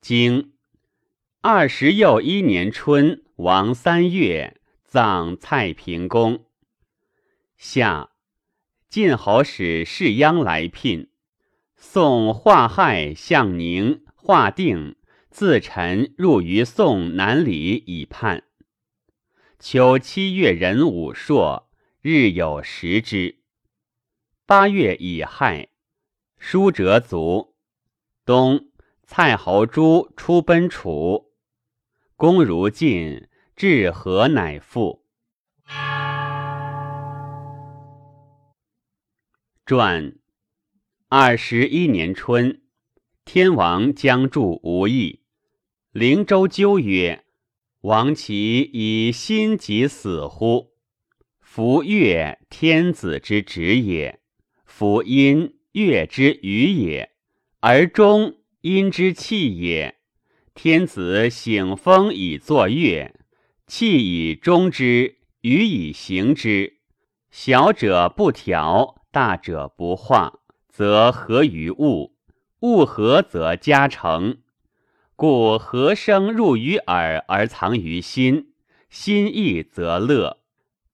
经二十又一年春，王三月，葬蔡平公。夏，晋侯使士鞅来聘。宋华亥、向宁、华定自陈入于宋南里以叛。秋七月壬午朔，日有食之。八月乙亥，叔者卒。冬，蔡侯朱出奔楚，公如晋，至河乃复。传二十一年春，天王将助吴邑。灵州纠曰：“王其以心疾死乎？夫月天子之职也。”夫阴月之余也，而中阴之气也。天子醒风以作月，气以中之，余以行之。小者不调，大者不化，则合于物；物合则加成。故和声入于耳而藏于心，心意则乐；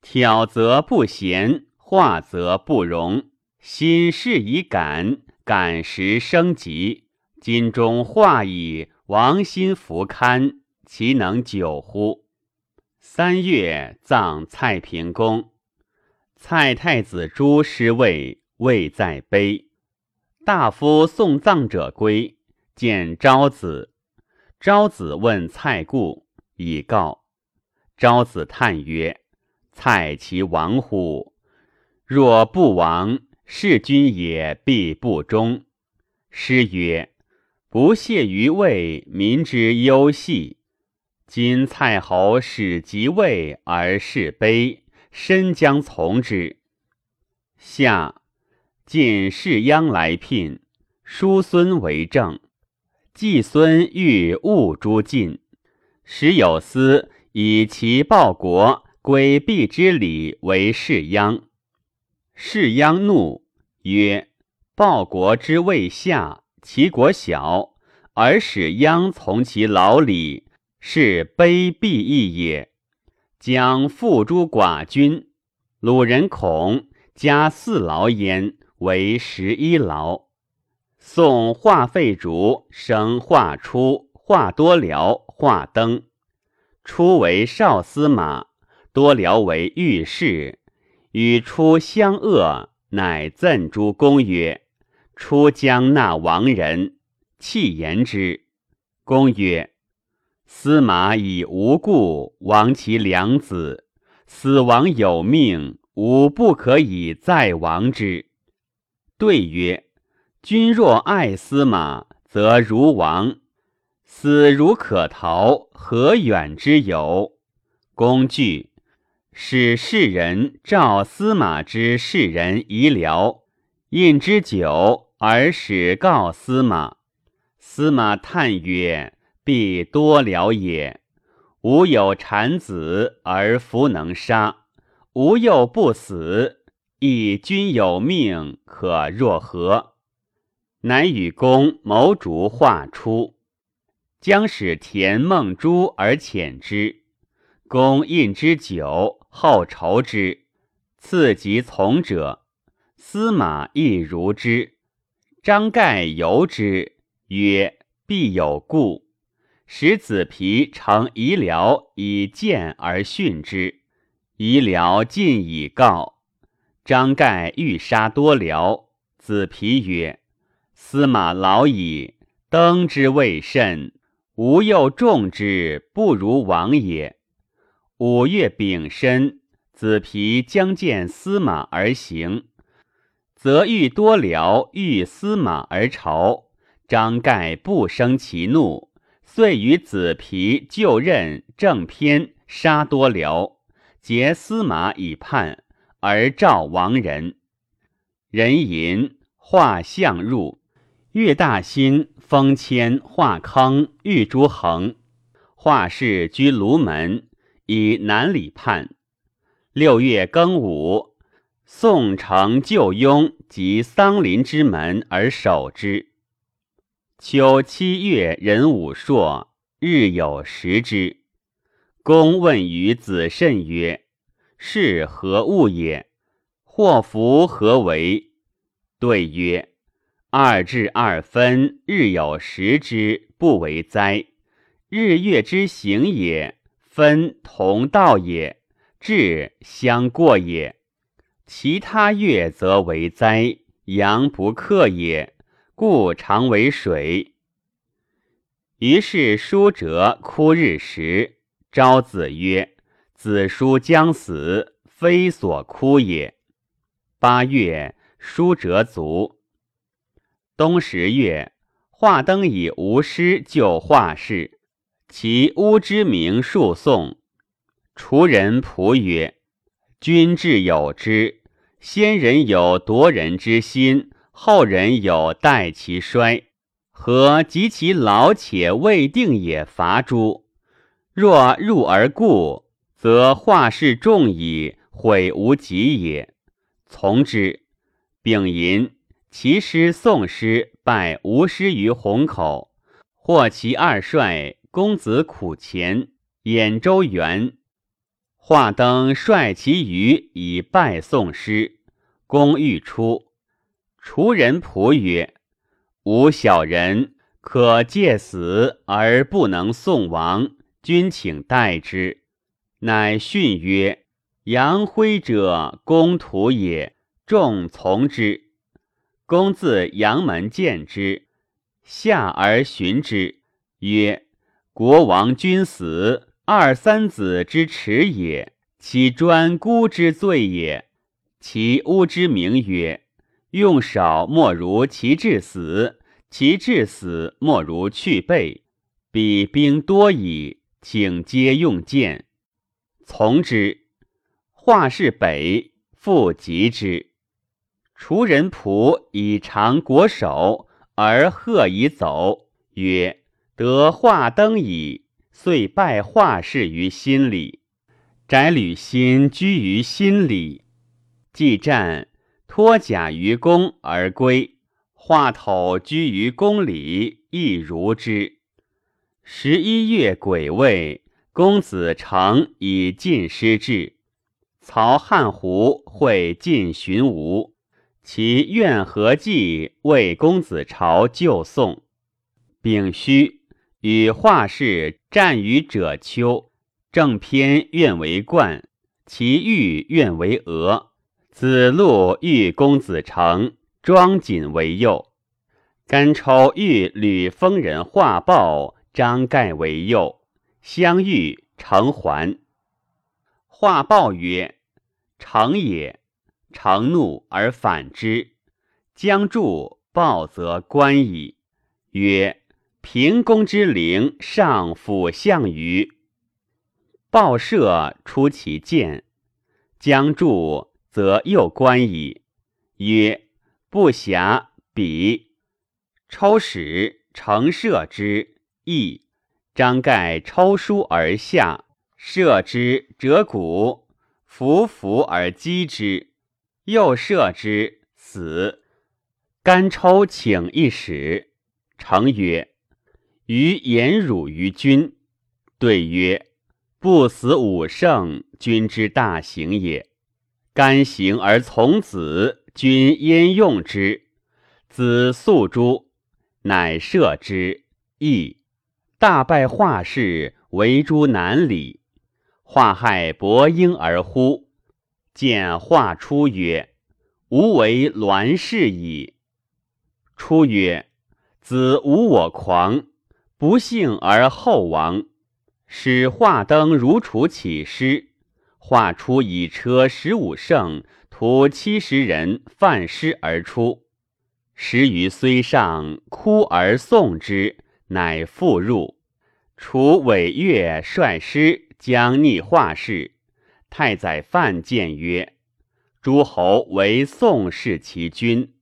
挑则不闲，化则不容。心事以感，感时生急。今中化以，王心弗堪，其能久乎？三月，葬蔡平公。蔡太子朱失位，位在碑。大夫送葬者归，见昭子。昭子问蔡故，以告。昭子叹曰：“蔡其亡乎？若不亡。”弑君也必不忠。诗曰：“不屑于魏，民之忧系。”今蔡侯始即位而事卑，身将从之。夏，晋士鞅来聘，叔孙为政。季孙欲误诸晋，时有司以其报国规避之礼为士鞅。士鞅怒，曰：“报国之未下，其国小，而使鞅从其老礼，是卑鄙义也。将付诸寡君，鲁人恐，加四劳焉，为十一劳。宋化废竹，生化出，化多辽，化登。初为少司马，多辽为御史。”与出相恶，乃赠诸公曰：“出将纳亡人，弃言之。”公曰：“司马以无故亡其良子，死亡有命，吾不可以再亡之。”对曰：“君若爱司马，则如亡；死如可逃，何远之有？”公惧。使士人召司马之士人遗辽，印之久，而使告司马。司马叹曰：“必多聊也。吾有产子，而弗能杀；吾又不死，亦君有命，可若何？”乃与公谋逐化出，将使田孟珠而遣之。公印之久。后仇之，次及从者，司马亦如之。张盖由之，曰：“必有故。”使子皮乘夷辽以剑而训之。夷辽尽以告。张盖欲杀多辽，子皮曰：“司马老矣，登之未甚。吾又重之，不如往也。”五月丙申，子皮将见司马而行，则欲多辽欲司马而朝。张盖不生其怒，遂与子皮就任正偏，杀多辽，结司马以叛，而召亡人。人吟画相入，岳大兴封迁画坑，玉诸衡，画氏居卢门。以南里叛。六月庚午，宋城旧雍及桑林之门而守之。秋七月，壬午朔，日有食之。公问于子慎曰：“是何物也？祸福何为？”对曰：“二至二分，日有食之，不为灾。日月之行也，分同道也，至相过也。其他月则为灾，阳不克也。”故常为水。于是叔哲哭日食，昭子曰：“子叔将死，非所哭也。”八月，叔哲卒。冬十月，华灯以无师就华氏，其巫之名数颂。楚人仆曰：“君至有之，先人有夺人之心。”后人有待其衰，何及其老且未定也？伐诸？若入而固，则化事众矣，悔无及也。从之。丙寅，其师宋师拜吴师于虹口，获其二帅公子苦前，兖州元。华登率其余以拜宋师，公欲出。楚人仆曰：“吾小人可借死而不能送亡，君请待之。”乃训曰：“杨辉者，公徒也。”众从之。公自阳门见之，下而寻之，曰：“国王君死，二三子之耻也，其专孤之罪也。其屋之名曰。”用少莫如其至死，其至死莫如去备。彼兵多矣，请皆用剑。从之。画是北，复及之。楚人仆以长国守，而贺以走，曰：“得画灯矣。”遂拜画氏于心里。翟履心居于心里。既战。脱甲于公而归，华头居于宫里，亦如之。十一月癸未，公子成以晋师至，曹汉胡会晋寻吴，其愿何计为公子朝救宋。丙戌，与华氏战于者丘，正篇愿为冠，其欲愿为额。子路遇公子成，庄谨为右；甘抽遇吕封人画豹，张盖为右。相遇，成还。华豹曰：“成也。”成怒而反之。将助，报则观矣。曰：“平公之灵，上辅项羽。”报射出其剑，将助。则又观矣。曰：不暇彼。抽矢乘射之，亦张盖抽书而下，射之折骨，伏伏而击之，又射之，死。甘抽请一使，成曰：余言辱于君。对曰：不死五圣，君之大行也。甘行而从子，君焉用之？子素诸，乃射之，亦大败华氏，为诸南里。华害伯婴而呼，见华出曰：“吾为栾氏矣。”出曰：“子无我狂，不幸而后亡。”使华灯如楚起师。画出以车十五乘，徒七十人，犯师而出。十余虽上，哭而送之，乃复入。楚伟越率师将逆画氏。太宰范谏曰：“诸侯为宋氏其君，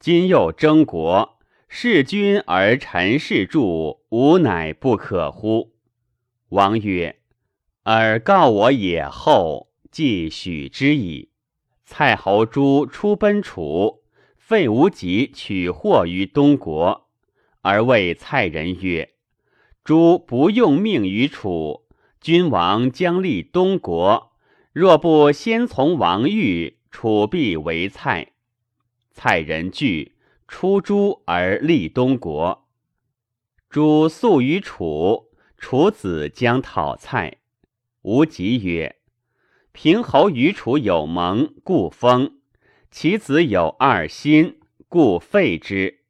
今又争国，弑君而臣氏助，吾乃不可乎？”王曰。尔告我也后，即许之矣。蔡侯朱出奔楚，废无极取祸于东国，而谓蔡人曰：“诸不用命于楚，君王将立东国。若不先从王御，楚必为蔡。”蔡人惧，出诸而立东国。诸素于楚，楚子将讨蔡。吴极曰：“平侯与楚有盟，故封；其子有二心，故废之。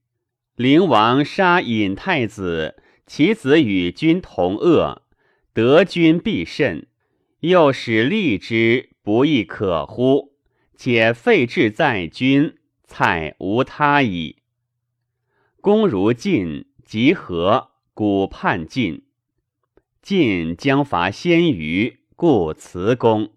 灵王杀尹太子，其子与君同恶，得君必甚。又使立之，不亦可乎？且废置在君，蔡无他矣。公如晋，即和，古叛晋。晋将伐鲜于，故辞公。